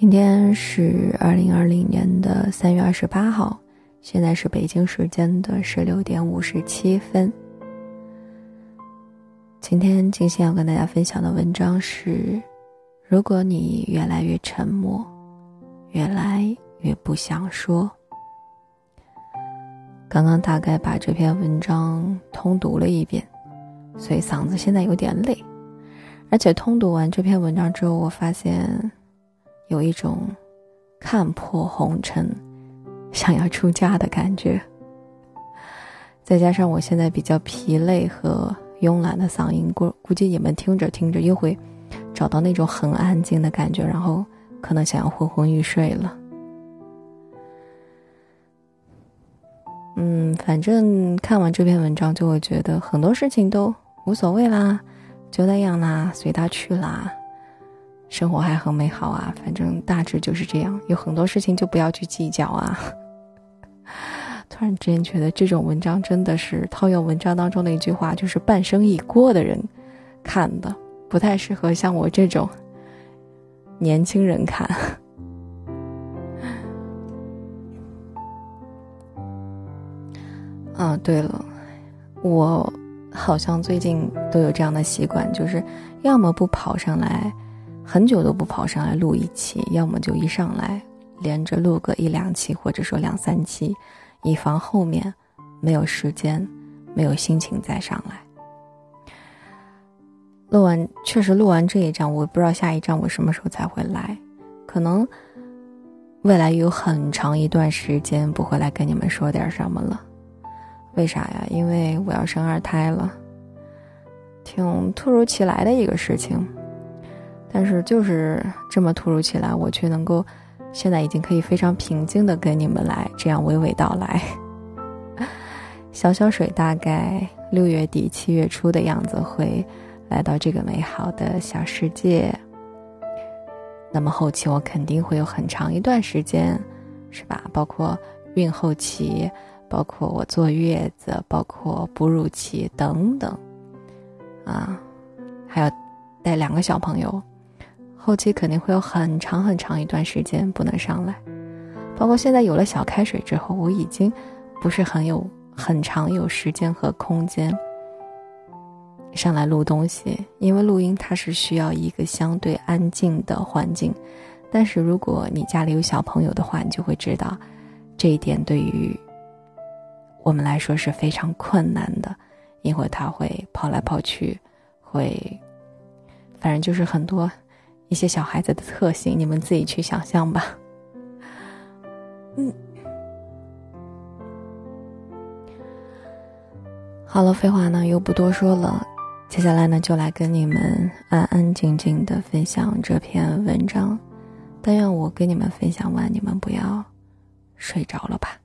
今天是二零二零年的三月二十八号，现在是北京时间的十六点五十七分。今天静心要跟大家分享的文章是：如果你越来越沉默，越来越不想说。刚刚大概把这篇文章通读了一遍，所以嗓子现在有点累。而且通读完这篇文章之后，我发现。有一种看破红尘、想要出家的感觉，再加上我现在比较疲累和慵懒的嗓音，估估计你们听着听着又会找到那种很安静的感觉，然后可能想要昏昏欲睡了。嗯，反正看完这篇文章就会觉得很多事情都无所谓啦，就那样啦，随他去啦。生活还很美好啊，反正大致就是这样。有很多事情就不要去计较啊。突然之间觉得这种文章真的是套用文章当中的一句话，就是半生已过的人看的，不太适合像我这种年轻人看。啊，对了，我好像最近都有这样的习惯，就是要么不跑上来。很久都不跑上来录一期，要么就一上来连着录个一两期，或者说两三期，以防后面没有时间、没有心情再上来。录完确实录完这一章，我不知道下一章我什么时候才会来，可能未来有很长一段时间不会来跟你们说点什么了。为啥呀？因为我要生二胎了，挺突如其来的一个事情。但是就是这么突如其来，我却能够现在已经可以非常平静的跟你们来这样娓娓道来。小小水大概六月底七月初的样子会来到这个美好的小世界。那么后期我肯定会有很长一段时间，是吧？包括孕后期，包括我坐月子，包括哺乳期等等，啊，还要带两个小朋友。后期肯定会有很长很长一段时间不能上来，包括现在有了小开水之后，我已经不是很有很长有时间和空间上来录东西，因为录音它是需要一个相对安静的环境。但是如果你家里有小朋友的话，你就会知道这一点对于我们来说是非常困难的，因为他会跑来跑去，会反正就是很多。一些小孩子的特性，你们自己去想象吧。嗯，好了，废话呢又不多说了，接下来呢就来跟你们安安静静的分享这篇文章。但愿我跟你们分享完，你们不要睡着了吧。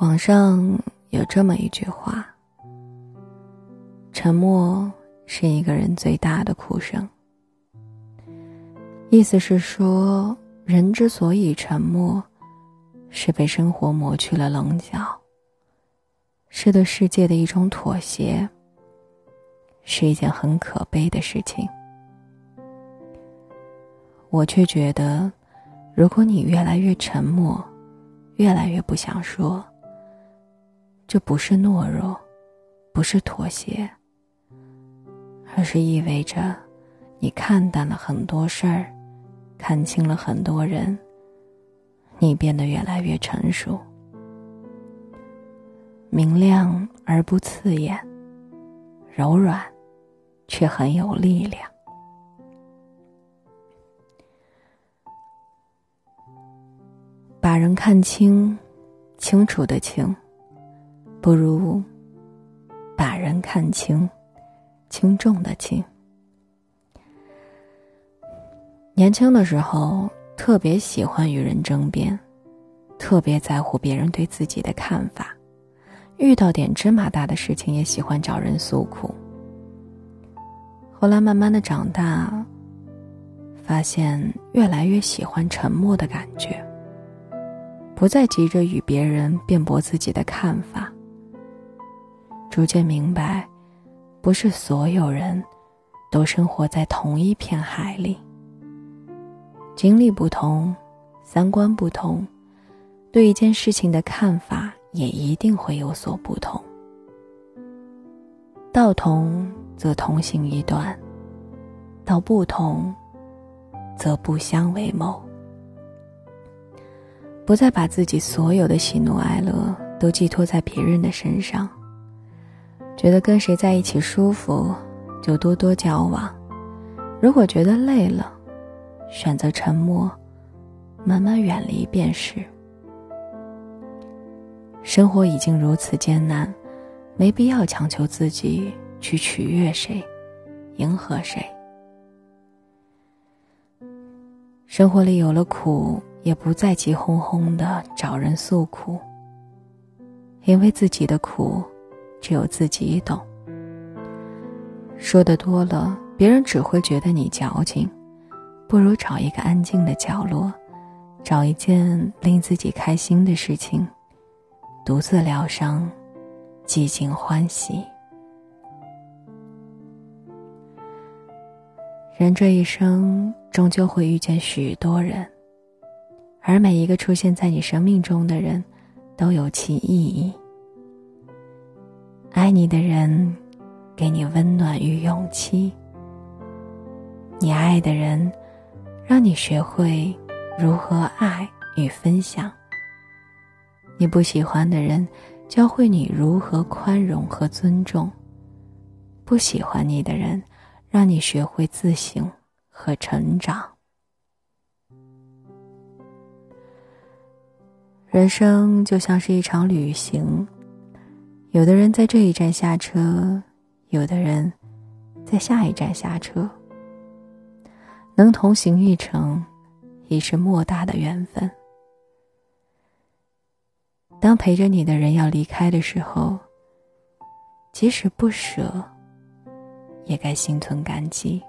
网上有这么一句话。沉默是一个人最大的哭声。意思是说，人之所以沉默，是被生活磨去了棱角，是对世界的一种妥协，是一件很可悲的事情。我却觉得，如果你越来越沉默，越来越不想说，这不是懦弱，不是妥协。而是意味着，你看淡了很多事儿，看清了很多人。你变得越来越成熟，明亮而不刺眼，柔软，却很有力量。把人看清，清楚的清，不如把人看清。轻重的轻。年轻的时候特别喜欢与人争辩，特别在乎别人对自己的看法，遇到点芝麻大的事情也喜欢找人诉苦。后来慢慢的长大，发现越来越喜欢沉默的感觉，不再急着与别人辩驳自己的看法，逐渐明白。不是所有人都生活在同一片海里。经历不同，三观不同，对一件事情的看法也一定会有所不同。道同则同行一段，道不同则不相为谋。不再把自己所有的喜怒哀乐都寄托在别人的身上。觉得跟谁在一起舒服，就多多交往；如果觉得累了，选择沉默，慢慢远离便是。生活已经如此艰难，没必要强求自己去取悦谁，迎合谁。生活里有了苦，也不再急哄哄的找人诉苦，因为自己的苦。只有自己懂。说的多了，别人只会觉得你矫情，不如找一个安静的角落，找一件令自己开心的事情，独自疗伤，寂静欢喜。人这一生终究会遇见许多人，而每一个出现在你生命中的人，都有其意义。爱你的人，给你温暖与勇气；你爱的人，让你学会如何爱与分享；你不喜欢的人，教会你如何宽容和尊重；不喜欢你的人，让你学会自省和成长。人生就像是一场旅行。有的人在这一站下车，有的人在下一站下车。能同行一程，已是莫大的缘分。当陪着你的人要离开的时候，即使不舍，也该心存感激。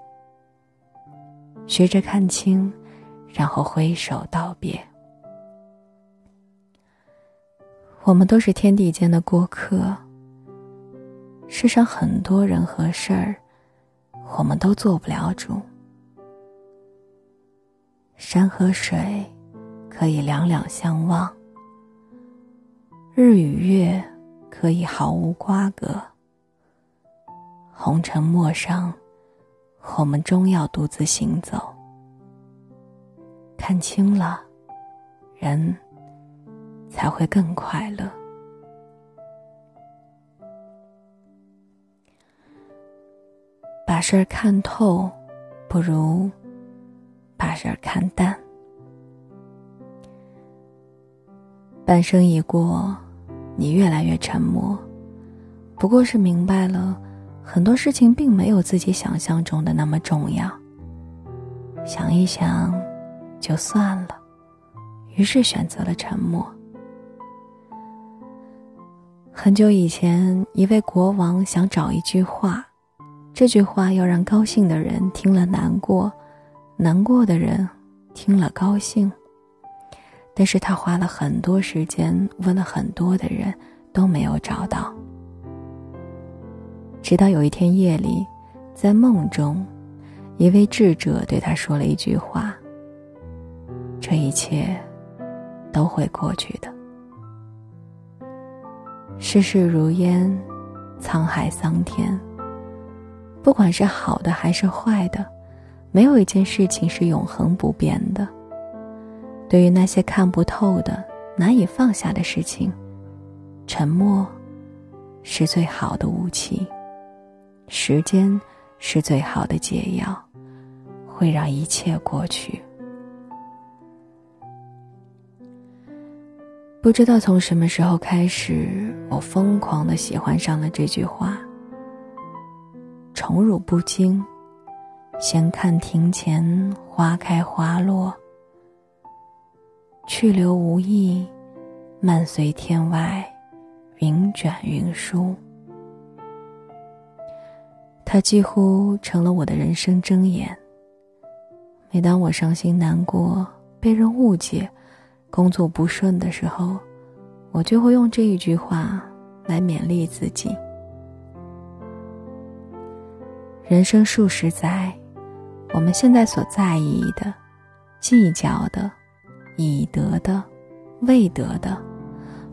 学着看清，然后挥手道别。我们都是天地间的过客。世上很多人和事儿，我们都做不了主。山和水可以两两相望，日与月可以毫无瓜葛。红尘陌上，我们终要独自行走。看清了，人。才会更快乐。把事儿看透，不如把事儿看淡。半生已过，你越来越沉默，不过是明白了很多事情并没有自己想象中的那么重要。想一想，就算了，于是选择了沉默。很久以前，一位国王想找一句话，这句话要让高兴的人听了难过，难过的人听了高兴。但是他花了很多时间，问了很多的人，都没有找到。直到有一天夜里，在梦中，一位智者对他说了一句话：“这一切都会过去的。”世事如烟，沧海桑田。不管是好的还是坏的，没有一件事情是永恒不变的。对于那些看不透的、难以放下的事情，沉默是最好的武器，时间是最好的解药，会让一切过去。不知道从什么时候开始，我疯狂的喜欢上了这句话。宠辱不惊，闲看庭前花开花落。去留无意，漫随天外云卷云舒。它几乎成了我的人生箴言。每当我伤心难过，被人误解。工作不顺的时候，我就会用这一句话来勉励自己。人生数十载，我们现在所在意的、计较的、已得的、未得的，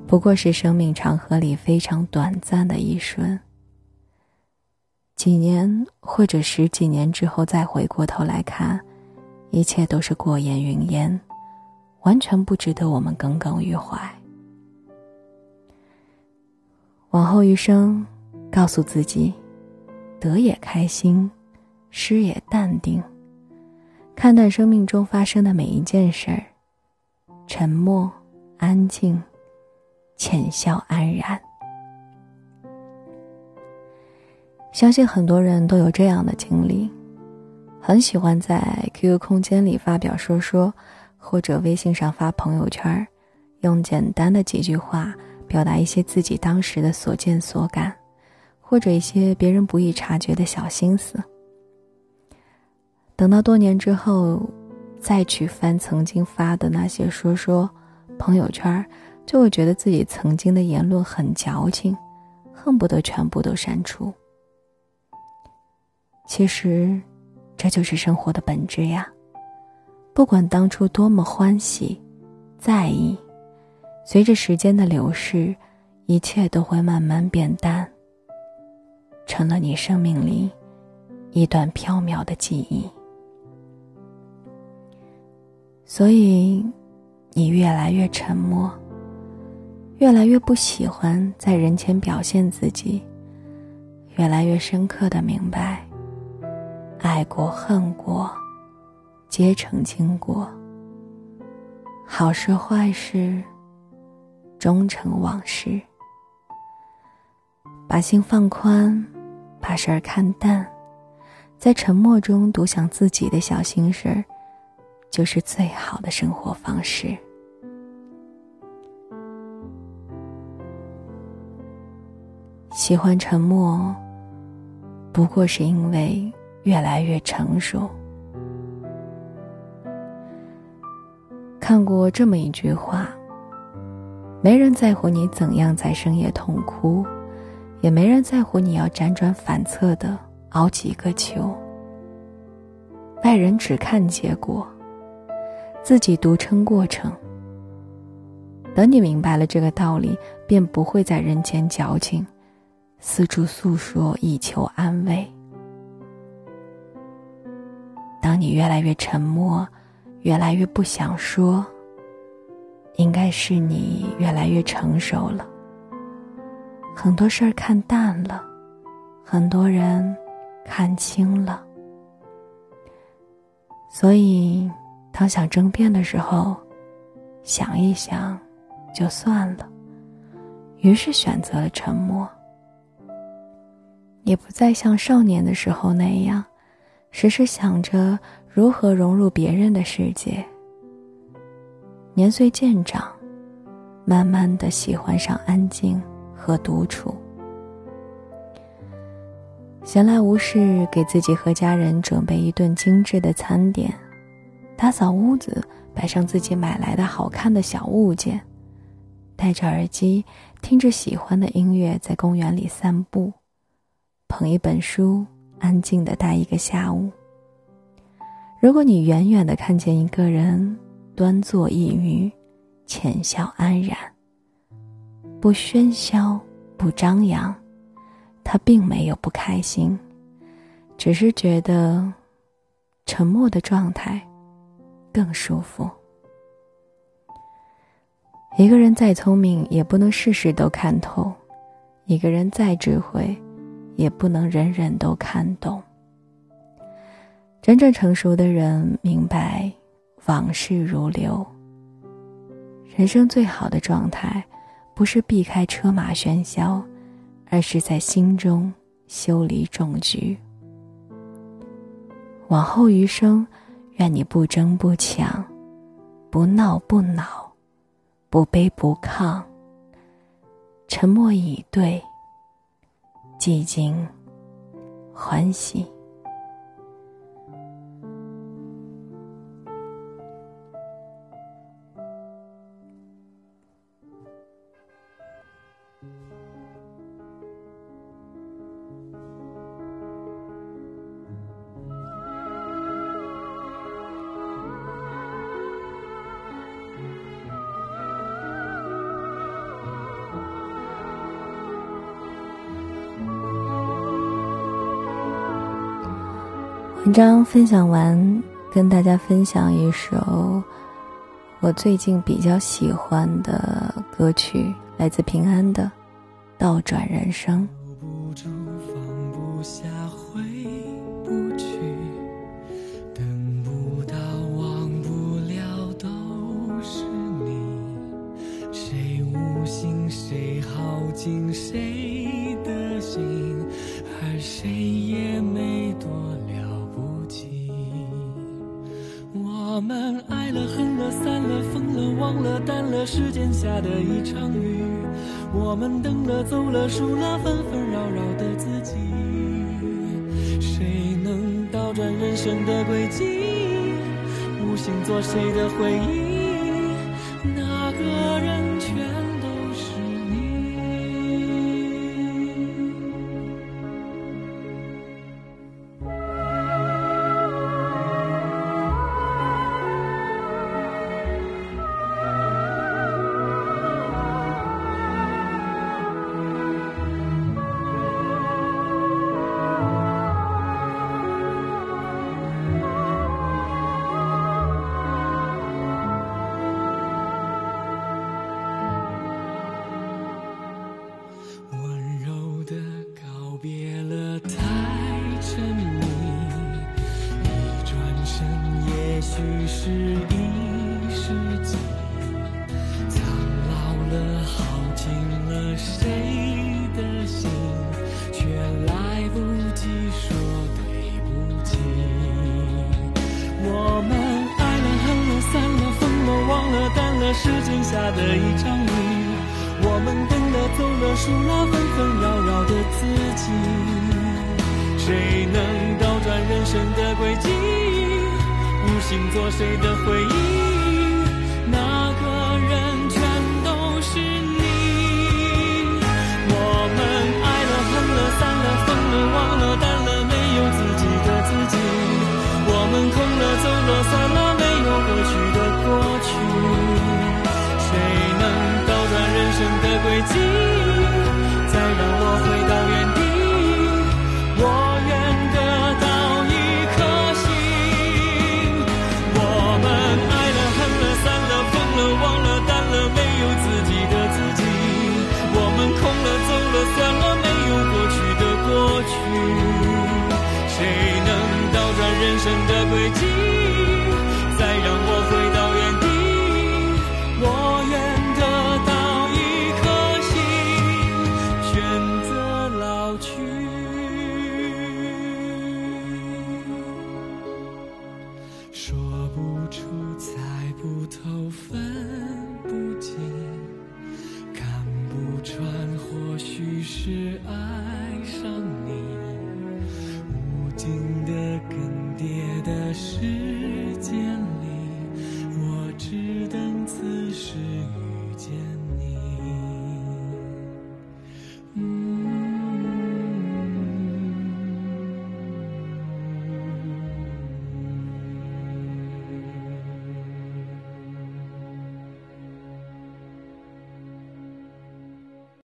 不过是生命长河里非常短暂的一瞬。几年或者十几年之后，再回过头来看，一切都是过眼云烟，完全不值得我们耿耿于怀。往后余生，告诉自己，得也开心，失也淡定，看淡生命中发生的每一件事儿，沉默、安静、浅笑安然。相信很多人都有这样的经历，很喜欢在 QQ 空间里发表说说，或者微信上发朋友圈，用简单的几句话。表达一些自己当时的所见所感，或者一些别人不易察觉的小心思。等到多年之后，再去翻曾经发的那些说说朋友圈，就会觉得自己曾经的言论很矫情，恨不得全部都删除。其实，这就是生活的本质呀。不管当初多么欢喜，在意。随着时间的流逝，一切都会慢慢变淡，成了你生命里一段飘渺的记忆。所以，你越来越沉默，越来越不喜欢在人前表现自己，越来越深刻的明白，爱过恨过，皆曾经过。好事坏事。终成往事。把心放宽，把事儿看淡，在沉默中独享自己的小心事儿，就是最好的生活方式。喜欢沉默，不过是因为越来越成熟。看过这么一句话。没人在乎你怎样在深夜痛哭，也没人在乎你要辗转反侧的熬几个秋。外人只看结果，自己独撑过程。等你明白了这个道理，便不会在人间矫情，四处诉说以求安慰。当你越来越沉默，越来越不想说。应该是你越来越成熟了，很多事儿看淡了，很多人看清了，所以当想争辩的时候，想一想就算了，于是选择了沉默，也不再像少年的时候那样，时时想着如何融入别人的世界。年岁渐长，慢慢的喜欢上安静和独处。闲来无事，给自己和家人准备一顿精致的餐点，打扫屋子，摆上自己买来的好看的小物件，戴着耳机，听着喜欢的音乐，在公园里散步，捧一本书，安静的待一个下午。如果你远远的看见一个人。端坐一隅，浅笑安然。不喧嚣，不张扬，他并没有不开心，只是觉得沉默的状态更舒服。一个人再聪明，也不能事事都看透；一个人再智慧，也不能人人都看懂。真正成熟的人明白。往事如流。人生最好的状态，不是避开车马喧嚣，而是在心中修理重局。往后余生，愿你不争不抢，不闹不恼，不卑不亢，沉默以对，寂静欢喜。文章分享完，跟大家分享一首我最近比较喜欢的歌曲，来自平安的《倒转人生》。了走了输了纷纷扰扰的自己，谁能倒转人生的轨迹，无心做谁的回忆，们等了走了数了纷纷扰扰的自己，谁能倒转人生的轨迹，无心做谁的回忆，那个人全都是你。我们爱了恨了散了疯了忘了淡了，没有自己的自己，我们空了走了散了，没有过去的过去。轨迹，再让我回到原地。我愿得到一颗心。我们爱了恨了散了疯了忘了淡了，没有自己的自己。我们空了走了算了，没有过去的过去。谁能倒转人生的轨迹？